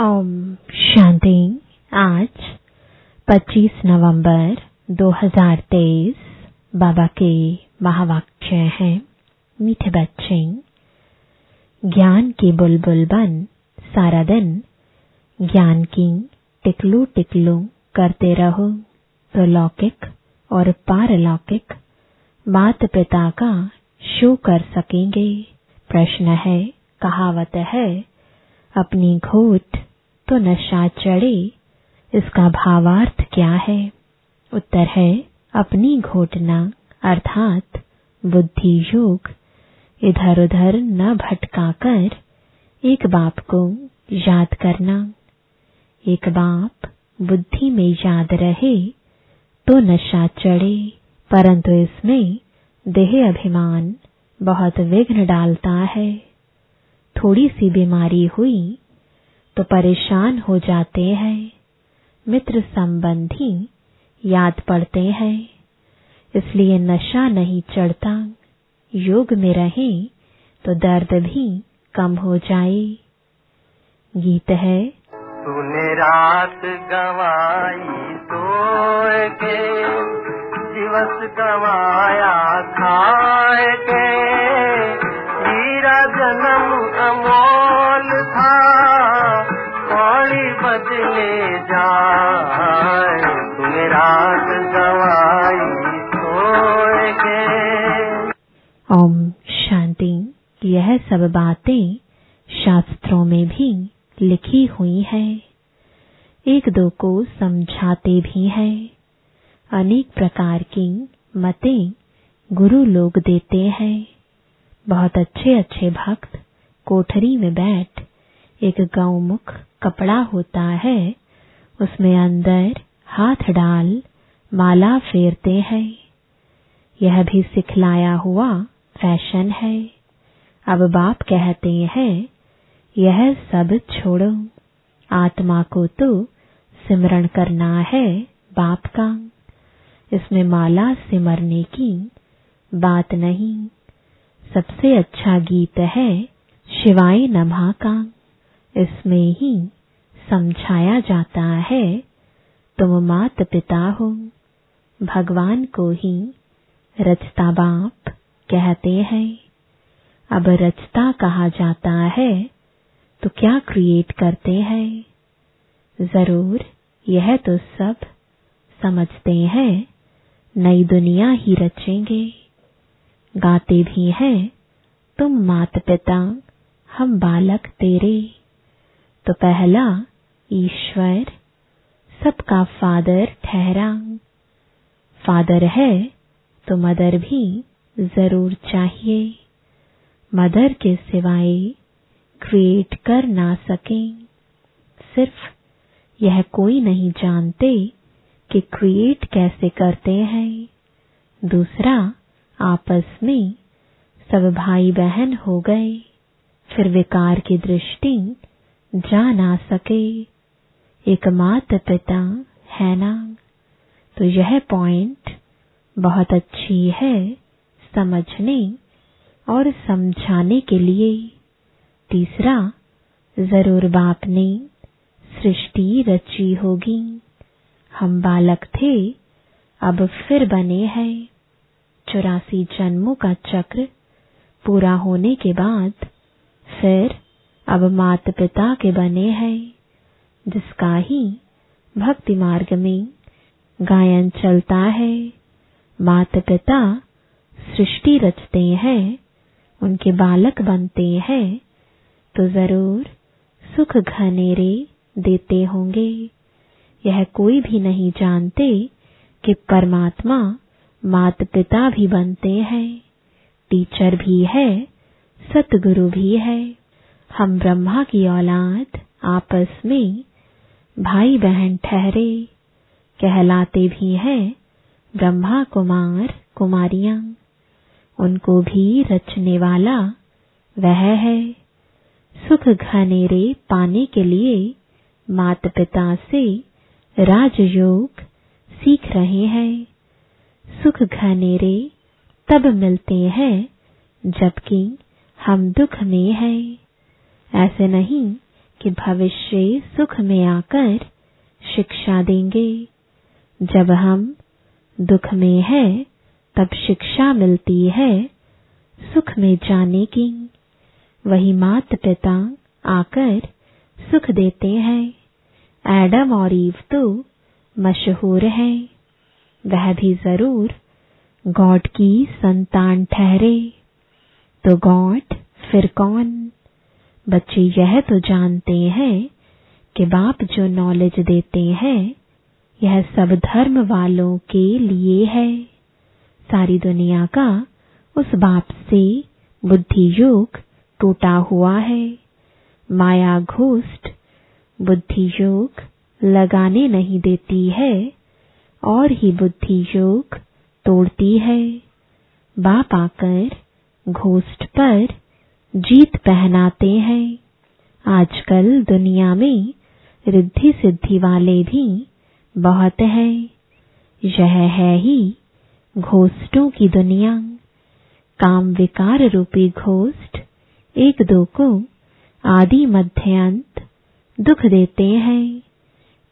ओम शांति। आज 25 नवंबर 2023 बाबा के महावाक्य हैं। मीठे बच्चे, ज्ञान की बुलबुल बन सारा दिन। ज्ञान की टिकलू टिकलू करते रहो तो लौकिक और पारलौकिक मात पिता का शो कर सकेंगे। प्रश्न है, कहावत है, अपनी घोट तो नशा चढ़े, इसका भावार्थ क्या है? उत्तर है, अपनी घोटना, अर्थात बुद्धि योग। इधर उधर न भटकाकर एक बाप को याद करना। एक बाप बुद्धि में याद रहे तो नशा चढ़े, परंतु इसमें देह अभिमान बहुत विघ्न डालता है। थोड़ी सी बीमारी हुई तो परेशान हो जाते हैं। मित्र संबंधी याद पड़ते हैं। इसलिए नशा नहीं चढ़ता। योग में रहे तो दर्द भी कम हो जाए। गीत है। तूने रात गवाई सोए के, दिवस गवाया खाए के, हीरा जन्म अमोल बदले जाए, तूने रात गवाई सोए के। ओम शांति। यह सब बातें शास्त्रों में भी लिखी हुई है। एक दो को समझाते भी हैं। अनेक प्रकार की मतें गुरु लोग देते हैं। बहुत अच्छे अच्छे भक्त कोठरी में बैठ एक गौमुख कपड़ा होता है, उसमें अंदर हाथ डाल माला फेरते हैं। यह भी सिखलाया हुआ फ़ैशन है। अब बाप कहते हैं, यह सब छोड़ो। आत्मा को तो सिमरण करना है बाप का। इसमें माला सिमरने की बात नहीं। सबसे अच्छा गीत है शिवाय नभा का। इसमें ही समझाया जाता है। तुम मात पिता हो। भगवान को ही रचता बाप कहते हैं। अब रचता कहा जाता है तो क्या क्रिएट करते हैं? ज़रूर, यह तो सब समझते हैं। नई दुनिया ही रचेंगे। गाते भी हैं, तुम मात पिता हम बालक तेरे। तो पहला ईश्वर, सबका फादर ठहरा। फादर है तो मदर भी ज़रूर चाहिए। मदर के सिवाय क्रिएट कर ना सके। सिर्फ़ यह कोई नहीं जानते कि क्रिएट कैसे करते हैं। दूसरा, आपस में सब भाई बहन हो गए। फिर विकार की दृष्टि जा ना सके। एक मात पिता है ना? तो यह पॉइंट बहुत अच्छी है समझने और समझाने के लिए। तीसरा, ज़रूर बाप ने सृष्टि रची होगी। हम बालक थे, अब फिर बने हैं। चौरासी जन्मों का चक्र पूरा होने के बाद फिर अब मात पिता के बने हैं। जिसका ही भक्ति मार्ग में गायन चलता है। मात पिता सृष्टि रचते हैं, उनके बालक बनते हैं तो ज़रूर सुख घनेरे देते होंगे। यह कोई भी नहीं जानते कि परमात्मा मात पिता भी बनते हैं, टीचर भी है, सतगुरु भी है। हम ब्रह्मा की औलाद आपस में भाई बहन ठहरे, कहलाते भी हैं ब्रह्मा कुमार कुमारियाँ। उनको भी रचने वाला वह है। सुख घनेरे पाने के लिए मात पिता से राजयोग सीख रहे हैं। सुख घनेरे तब मिलते हैं जबकि हम दुख में हैं। ऐसे नहीं कि भविष्य सुख में आकर शिक्षा देंगे। जब हम दुख में है, तब शिक्षा मिलती है सुख में जाने की। वही मात पिता आकर सुख देते हैं। एडम और ईव तो मशहूर है। वह भी ज़रूर गॉड की संतान ठहरे। तो गॉड फिर कौन? बच्चे यह तो जानते हैं कि बाप जो नॉलेज देते हैं, यह सब धर्म वालों के लिए है। सारी दुनिया का उस बाप से बुद्धि योग टूटा हुआ है। माया घोष्ट बुद्धि योग लगाने नहीं देती है और ही बुद्धि योग तोड़ती है। बाप आकर घोष्ट पर जीत पहनाते हैं। आजकल दुनिया में रिद्धि सिद्धि वाले भी बहुत हैं। यह है ही घोष्टों की दुनिया। काम विकार रूपी घोष्ट एक दो को आदि मध्य अंत दुख देते हैं।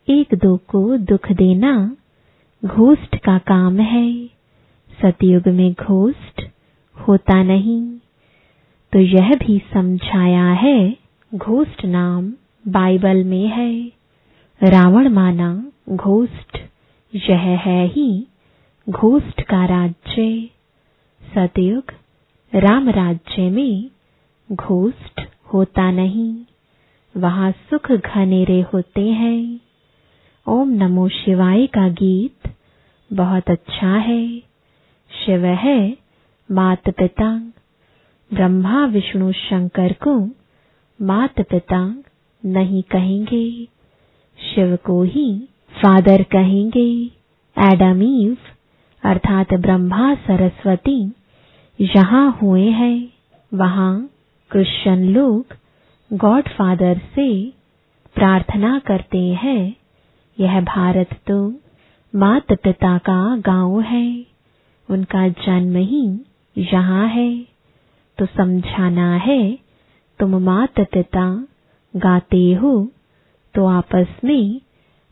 एक दो को दुख देना घोष्ट का काम है। सतयुग में घोष्ट होता नहीं। तो यह भी समझाया है। घोष्ट नाम बाइबल में है। रावण माना घोष्ट, यह है ही घोष्ट का राज्य। सतयुग, राम राज्य में घोष्ट होता नहीं। वहाँ सुख घनेरे होते हैं। ओम नमो शिवाय का गीत बहुत अच्छा है। शिव है मात पिता ब्रह्मा, विष्णु, शंकर को मात पिता नहीं कहेंगे। शिव को ही फादर कहेंगे। एडम ईव, अर्थात ब्रह्मा, सरस्वती, यहाँ हुए हैं। वहाँ क्रिश्चियन लोग गॉड फादर से प्रार्थना करते हैं। यह भारत तो मात पिता का गाँव है। उनका जन्म ही यहाँ है। तो समझाना है, तुम मात पिता गाते हो तो आपस में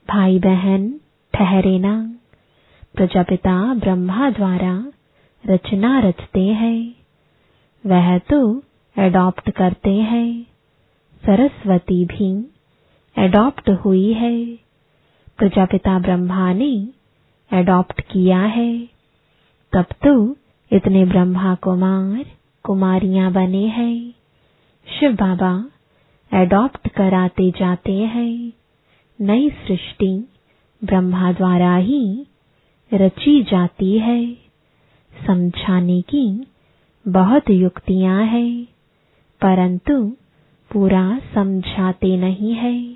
भाई बहन ठहरे ना प्रजापिता ब्रह्मा द्वारा रचना रचते हैं। वह तो एडॉप्ट करते हैं। सरस्वती भी एडॉप्ट हुई है। प्रजापिता ब्रह्मा ने एडॉप्ट किया है। तब तो इतने ब्रह्मा कुमार कुमारियाँ बने हैं। शिव बाबा एडॉप्ट कराते जाते हैं। नई सृष्टि ब्रह्मा द्वारा ही रची जाती है। समझाने की बहुत युक्तियाँ हैं, परंतु पूरा समझाते नहीं है।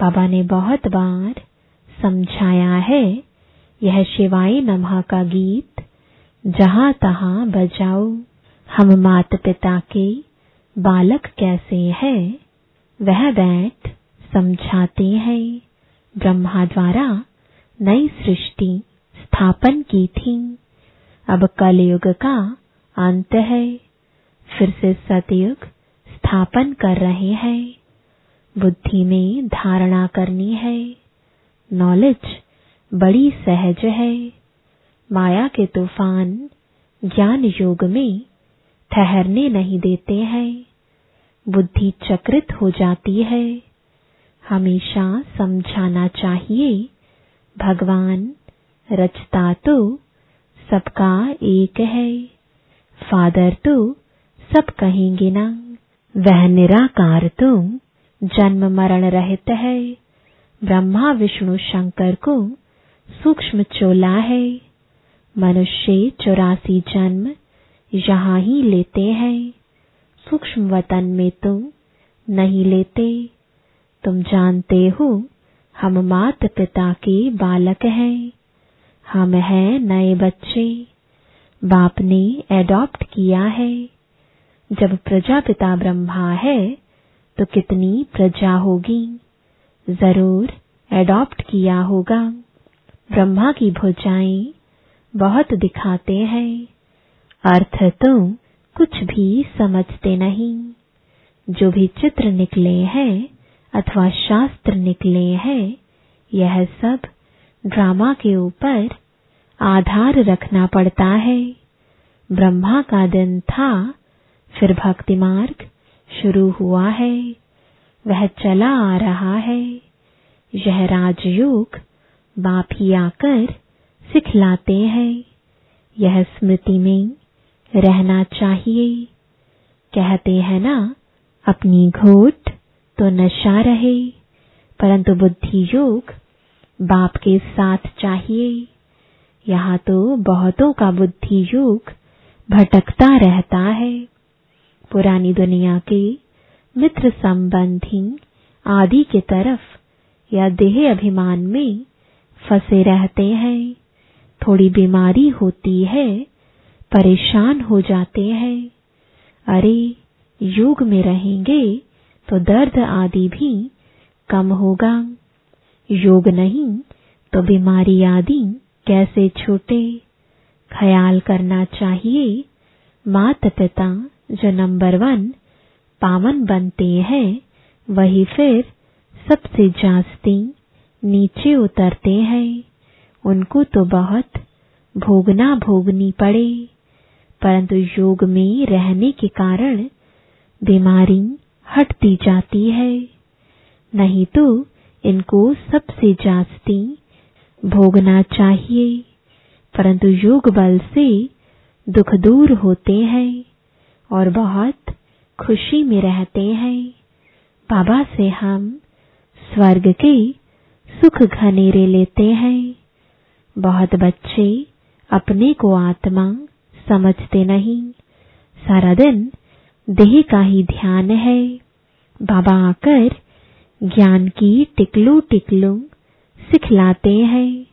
बाबा ने बहुत बार समझाया है, यह शिवाय नमः का गीत, जहाँ तहां बजाओ। हम मात पिता के बालक कैसे हैं, वह बैठ समझाते हैं। ब्रह्मा द्वारा नई सृष्टि स्थापन की थी। अब कलयुग का अंत है। फिर से सतयुग स्थापन कर रहे हैं। बुद्धि में धारणा करनी है। नॉलेज बड़ी सहज है। माया के तूफ़ान ज्ञान योग में ठहरने नहीं देते हैं। बुद्धि चक्रित हो जाती है। हमेशा समझाना चाहिए, भगवान, रचता तो सबका एक है। फादर तो सब कहेंगे ना। वह निराकार तो जन्म मरण रहित है। ब्रह्मा विष्णु शंकर को सूक्ष्म चोला है। मनुष्य चौरासी जन्म यहाँ ही लेते हैं। सूक्ष्म वतन में तुम नहीं लेते। तुम जानते हो, हम मात पिता के बालक हैं। हम हैं नए बच्चे। बाप ने एडॉप्ट किया है। जब प्रजापिता ब्रह्मा है तो कितनी प्रजा होगी? ज़रूर एडॉप्ट किया होगा। ब्रह्मा की भुजाएँ बहुत दिखाते हैं। अर्थ तो कुछ भी समझते नहीं। जो भी चित्र निकले हैं अथवा शास्त्र निकले हैं, यह सब ड्रामा के ऊपर आधार रखना पड़ता है। ब्रह्मा का दिन था, फिर भक्ति मार्ग शुरू हुआ है, वह चला आ रहा है। यह राजयोग बाप ही आकर सिखलाते हैं। यह स्मृति में रहना चाहिए। कहते हैं ना, अपनी घोट तो नशा रहे, परंतु बुद्धि योग बाप के साथ चाहिए। यहाँ तो बहुतों का बुद्धि योग भटकता रहता है। पुरानी दुनिया के मित्र संबंधी आदि के तरफ़ या देह अभिमान में फंसे रहते हैं। थोड़ी बीमारी होती है परेशान हो जाते हैं। अरे, योग में रहेंगे तो दर्द आदि भी कम होगा। योग नहीं तो बीमारी आदि कैसे छूटे? ख्याल करना चाहिए। माता पिता जो नंबर वन, पावन बनते हैं, वही फिर सबसे जास्ती नीचे उतरते हैं। उनको तो बहुत भोगना भोगनी पड़े। परंतु योग में रहने के कारण बीमारी हटती जाती है। नहीं तो इनको सबसे जास्ती भोगना चाहिए। परंतु योग बल से दुख दूर होते हैं और बहुत खुशी में रहते हैं। बाबा से हम स्वर्ग के सुख घनेरे लेते हैं। बहुत बच्चे अपने को आत्मा समझते नहीं। सारा दिन देह का ही ध्यान है। बाबा आकर ज्ञान की टिकलू टिकलू सिखलाते हैं।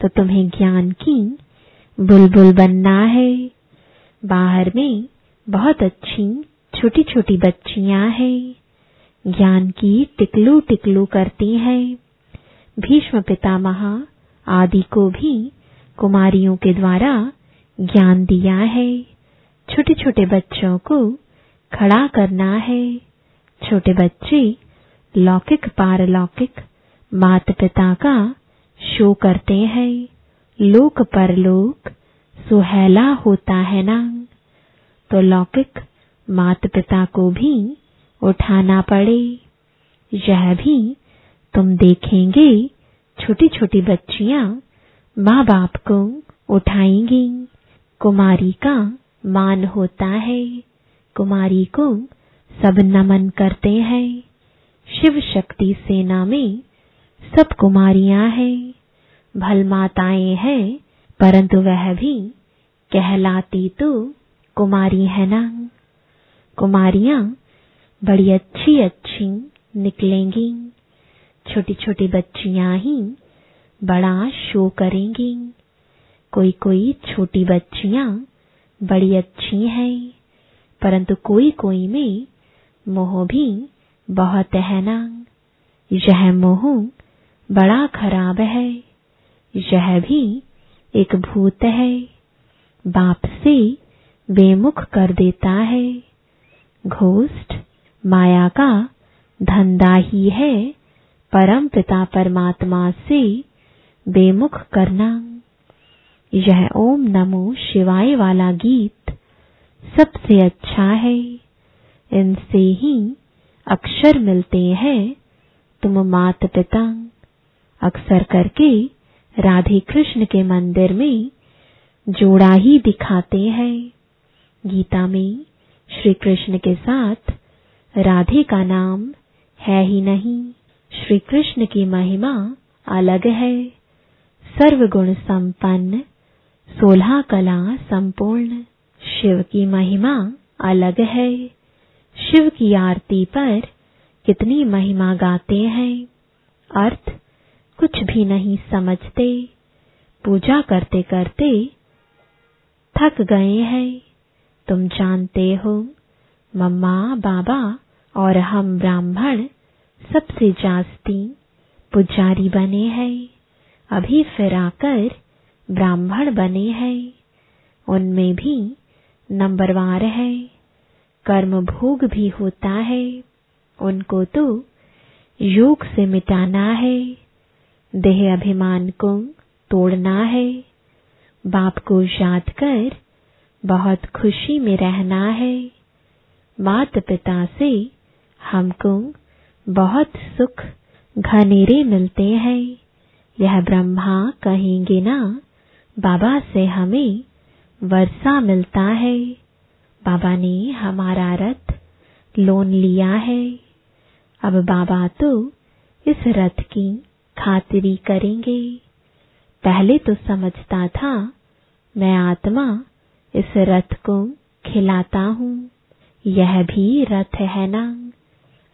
तो तुम्हें ज्ञान की बुलबुल बनना है। बाहर में बहुत अच्छी छोटी छोटी बच्चियाँ हैं। ज्ञान की टिकलू टिकलू करती हैं। भीष्म पितामह आदि को भी कुमारियों के द्वारा ज्ञान दिया है। छोटे छोटे बच्चों को खड़ा करना है। छोटे बच्चे लौकिक, पारलौकिक माता पिता का शो करते हैं। लोक परलोक सुहेला होता है ना। तो लौकिक माता पिता को भी उठाना पड़े। यह भी तुम देखेंगे छोटी छोटी बच्चियाँ माँ बाप को उठाएँगी। कुमारी का मान होता है। कुमारी को सब नमन करते हैं। शिव शक्ति सेना में सब कुमारियाँ हैं। भल माताएँ हैं, परंतु वह भी कहलाती तो कुमारी है ना। कुमारियाँ बड़ी अच्छी अच्छी निकलेंगी। छोटी छोटी बच्चियाँ ही बड़ा शो करेंगी। कोई कोई छोटी बच्चियाँ बड़ी अच्छी हैं, परंतु कोई कोई में मोह भी बहुत है ना। यह मोह बड़ा खराब है, यह भी एक भूत है, बाप से बेमुख कर देता है। घोस्ट माया का धंधा ही है, परम पिता परमात्मा से बेमुख करना। यह ओम नमो शिवाय वाला गीत सबसे अच्छा है। इनसे ही अक्षर मिलते हैं। तुम मात पिता, अक्सर करके राधे कृष्ण के मंदिर में जोड़ा ही दिखाते हैं। गीता में श्री कृष्ण के साथ राधे का नाम है ही नहीं। श्री कृष्ण की महिमा अलग है। सर्वगुण संपन्न सोलह कला संपूर्ण शिव की महिमा अलग है। शिव की आरती पर कितनी महिमा गाते हैं। अर्थ कुछ भी नहीं समझते। पूजा करते करते थक गए हैं। तुम जानते हो, मम्मा, बाबा और हम ब्राह्मण सबसे जास्ती पुजारी बने हैं। अभी फिर आकर ब्राह्मण बने हैं। उनमें भी नंबरवार है। कर्म भोग भी होता है। उनको तो योग से मिटाना है। देह अभिमान को तोड़ना है। बाप को याद कर बहुत खुशी में रहना है। माता पिता से हमको बहुत सुख, घनेरे मिलते हैं। यह ब्रह्मा कहेंगे ना बाबा से हमें वर्षा मिलता है। बाबा ने हमारा रथ लोन लिया है। अब बाबा तो इस रथ की खातिरी करेंगे। पहले तो समझता था, मैं आत्मा इस रथ को खिलाता हूँ। यह भी रथ है ना?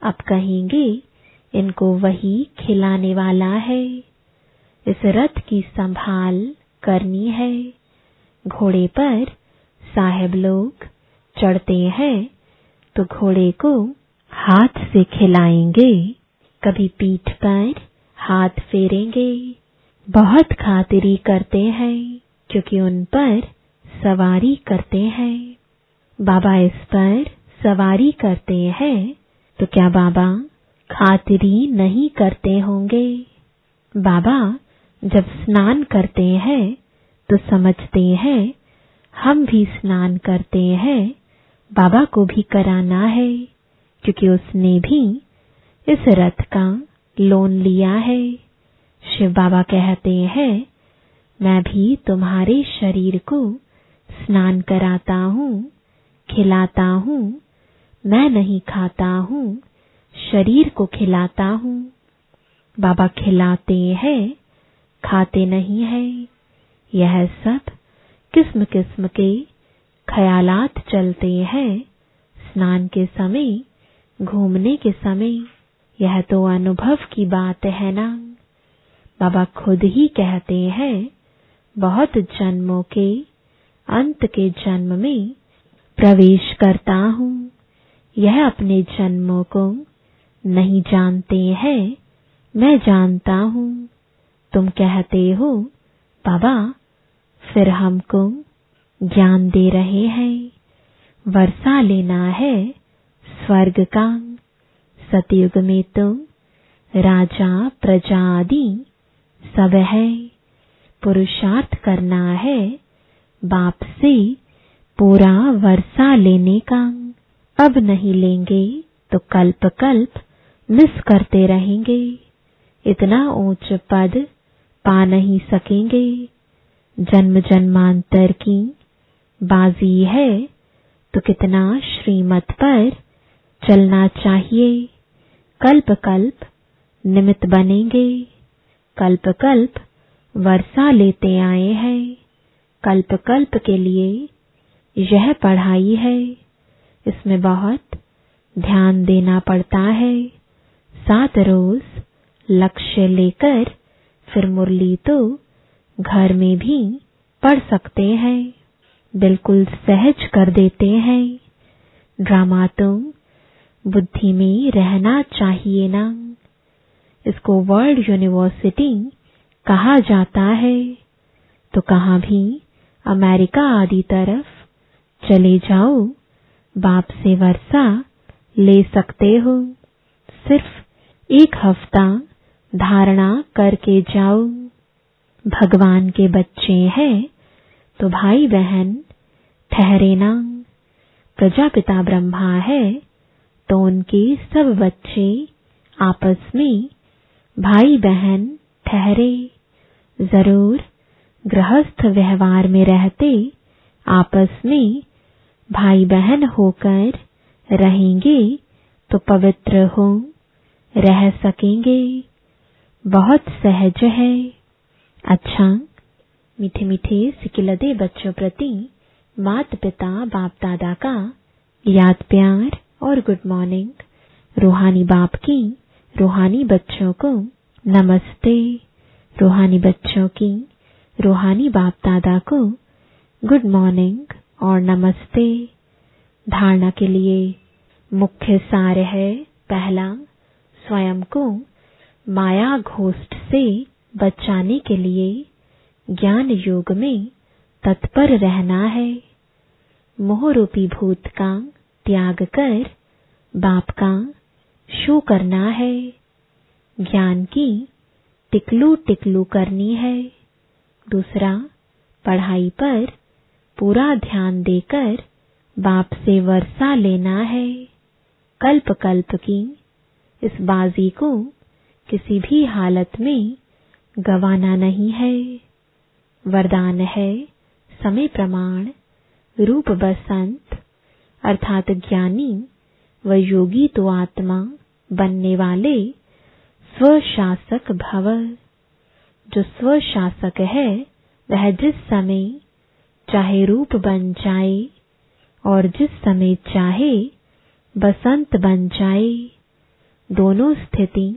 अब कहेंगे, इनको वही खिलाने वाला है। इस रथ की संभाल करनी है। घोड़े पर साहेब लोग चढ़ते हैं तो घोड़े को हाथ से खिलाएँगे। कभी पीठ पर हाथ फेरेंगे। बहुत खातिरी करते हैं, क्योंकि उन पर सवारी करते हैं। बाबा इस पर सवारी करते हैं तो क्या बाबा खातिरी नहीं करते होंगे? बाबा जब स्नान करते हैं तो समझते हैं, हम भी स्नान करते हैं, बाबा को भी कराना है, क्योंकि उसने भी इस रथ का लोन लिया है। शिव बाबा कहते हैं, मैं भी तुम्हारे शरीर को स्नान कराता हूँ, खिलाता हूँ, मैं नहीं खाता हूँ, शरीर को खिलाता हूँ। बाबा खिलाते हैं खाते नहीं है। यह सब किस्म किस्म के ख्यालात चलते हैं। स्नान के समय, घूमने के समय, यह तो अनुभव की बात है ना। बाबा खुद ही कहते हैं, बहुत जन्मों के अंत के जन्म में प्रवेश करता हूँ। यह अपने जन्मों को नहीं जानते हैं, मैं जानता हूँ। तुम कहते हो, बाबा, फिर हमको ज्ञान दे रहे हैं। वर्षा लेना है स्वर्ग का। सतयुग में तो राजा, प्रजा आदि सब है। पुरुषार्थ करना है बाप से पूरा वर्षा लेने का। अब नहीं लेंगे तो कल्प कल्प मिस करते रहेंगे। इतना ऊंच पद पा नहीं सकेंगे। जन्म जन्मांतर की बाजी है तो कितना श्रीमत पर चलना चाहिए। कल्प कल्प निमित बनेंगे। कल्प कल्प वर्षा लेते आए हैं। कल्प कल्प के लिए यह पढ़ाई है। इसमें बहुत ध्यान देना पड़ता है। सात रोज लक्ष्य लेकर फिर मुरली तो घर में भी पढ़ सकते हैं, बिल्कुल सहज कर देते हैं। ड्रामा तो बुद्धि में रहना चाहिए ना। इसको वर्ल्ड यूनिवर्सिटी कहा जाता है। तो कहाँ भी अमेरिका आदि तरफ़ चले जाओ, बाप से वर्षा ले सकते हो। सिर्फ़ एक हफ़्ता धारणा करके जाओ। भगवान के बच्चे हैं तो भाई बहन, ठहरे ना। प्रजापिता ब्रह्मा है तो उनके सब बच्चे आपस में भाई बहन ठहरे। ज़रूर गृहस्थ व्यवहार में रहते आपस में भाई बहन होकर रहेंगे तो पवित्र हो, रह सकेंगे। बहुत सहज है। अच्छा मीठे मीठे सिकिलदे बच्चों प्रति मात पिता बाप दादा का याद प्यार और गुड मॉर्निंग रूहानी बाप की रूहानी बच्चों को नमस्ते। रूहानी बच्चों की रूहानी बाप दादा को गुड मॉर्निंग और नमस्ते। धारणा के लिए मुख्य सार है पहला, स्वयं को माया घोष्ट से बचाने के लिए ज्ञान योग में तत्पर रहना है। मोह रूपी भूत का त्याग कर बाप का शो करना है। ज्ञान की टिकलू टिकलू करनी है। दूसरा, पढ़ाई पर पूरा ध्यान देकर बाप से वर्षा लेना है। कल्प कल्प की इस बाजी को किसी भी हालत में गवाना नहीं है। वरदान है समय प्रमाण, रूप बसंत, अर्थात ज्ञानी व योगी तो आत्मा बनने वाले स्वशासक भव। जो स्वशासक है, वह जिस समय चाहे रूप बन जाए और जिस समय चाहे बसंत बन जाए, दोनों स्थिति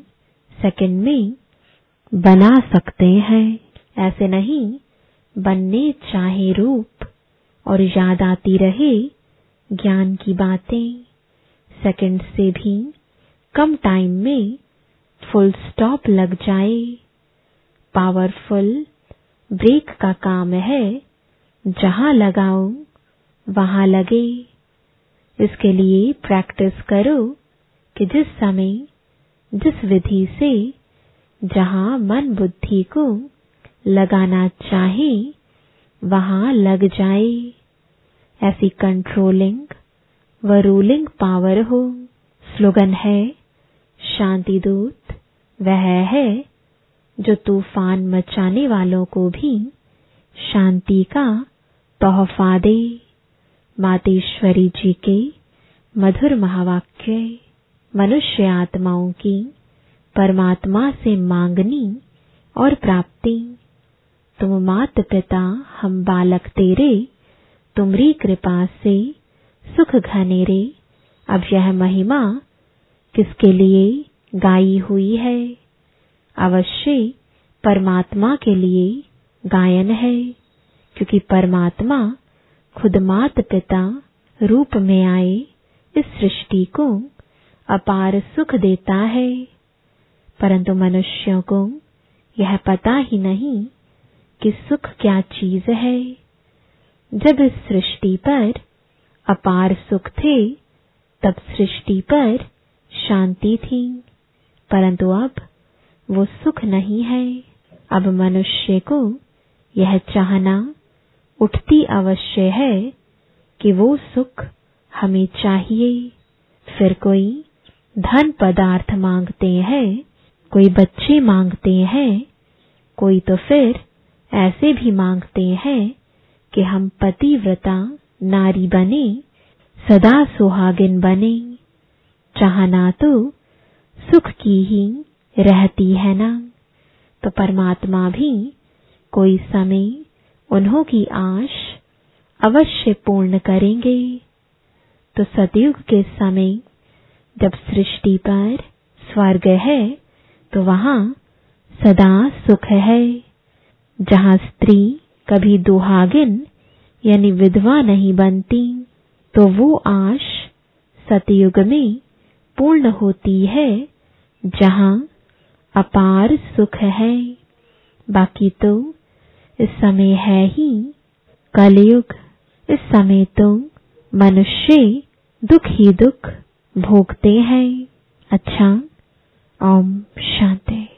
सेकंड में बना सकते हैं। ऐसे नहीं, बनने चाहे रूप और याद आती रहे ज्ञान की बातें। सेकंड से भी कम टाइम में फुल स्टॉप लग जाए। पावरफुल ब्रेक का काम है। जहाँ लगाओ वहाँ लगे। इसके लिए प्रैक्टिस करो कि जिस समय जिस विधि से जहाँ मन बुद्धि को लगाना चाहे, वहाँ लग जाए। ऐसी कंट्रोलिंग व रूलिंग पावर हो। स्लोगन है, शांति दूत, वह है जो तूफ़ान मचाने वालों को भी शांति का तोहफा दे। मातेश्वरी जी के मधुर महावाक्य। मनुष्य आत्माओं की, परमात्मा से मांगनी और प्राप्ति। तुम मात पिता हम बालक तेरे, तुमरी कृपा से सुख घनेरे। अब यह महिमा किसके लिए गाई हुई है? अवश्य परमात्मा के लिए गायन है, क्योंकि परमात्मा खुद मात पिता रूप में आए इस सृष्टि को अपार सुख देता है। परंतु मनुष्यों को यह पता ही नहीं कि सुख क्या चीज़ है। जब इस सृष्टि पर अपार सुख थे, तब सृष्टि पर शांति थी। परंतु अब वो सुख नहीं है। अब मनुष्य को यह चाहना उठती अवश्य है कि वो सुख हमें चाहिए। फिर कोई धन पदार्थ मांगते हैं, कोई बच्चे मांगते हैं, कोई तो फिर ऐसे भी मांगते हैं कि हम पतिव्रता नारी बने, सदा सुहागिन बने। चाहना तो सुख की ही रहती है ना। तो परमात्मा भी कोई समय उन्हों की आश अवश्य पूर्ण करेंगे। तो सतयुग के समय जब सृष्टि पर स्वर्ग है तो वहाँ सदा सुख है। जहाँ स्त्री कभी दुहागिन, यानी विधवा नहीं बनती तो वो आश सतयुग में पूर्ण होती है, जहाँ अपार सुख है। बाकी तो इस समय है ही कलयुग, इस समय तो मनुष्य दुख ही दुख। भोगते हैं। अच्छा ओम शांति।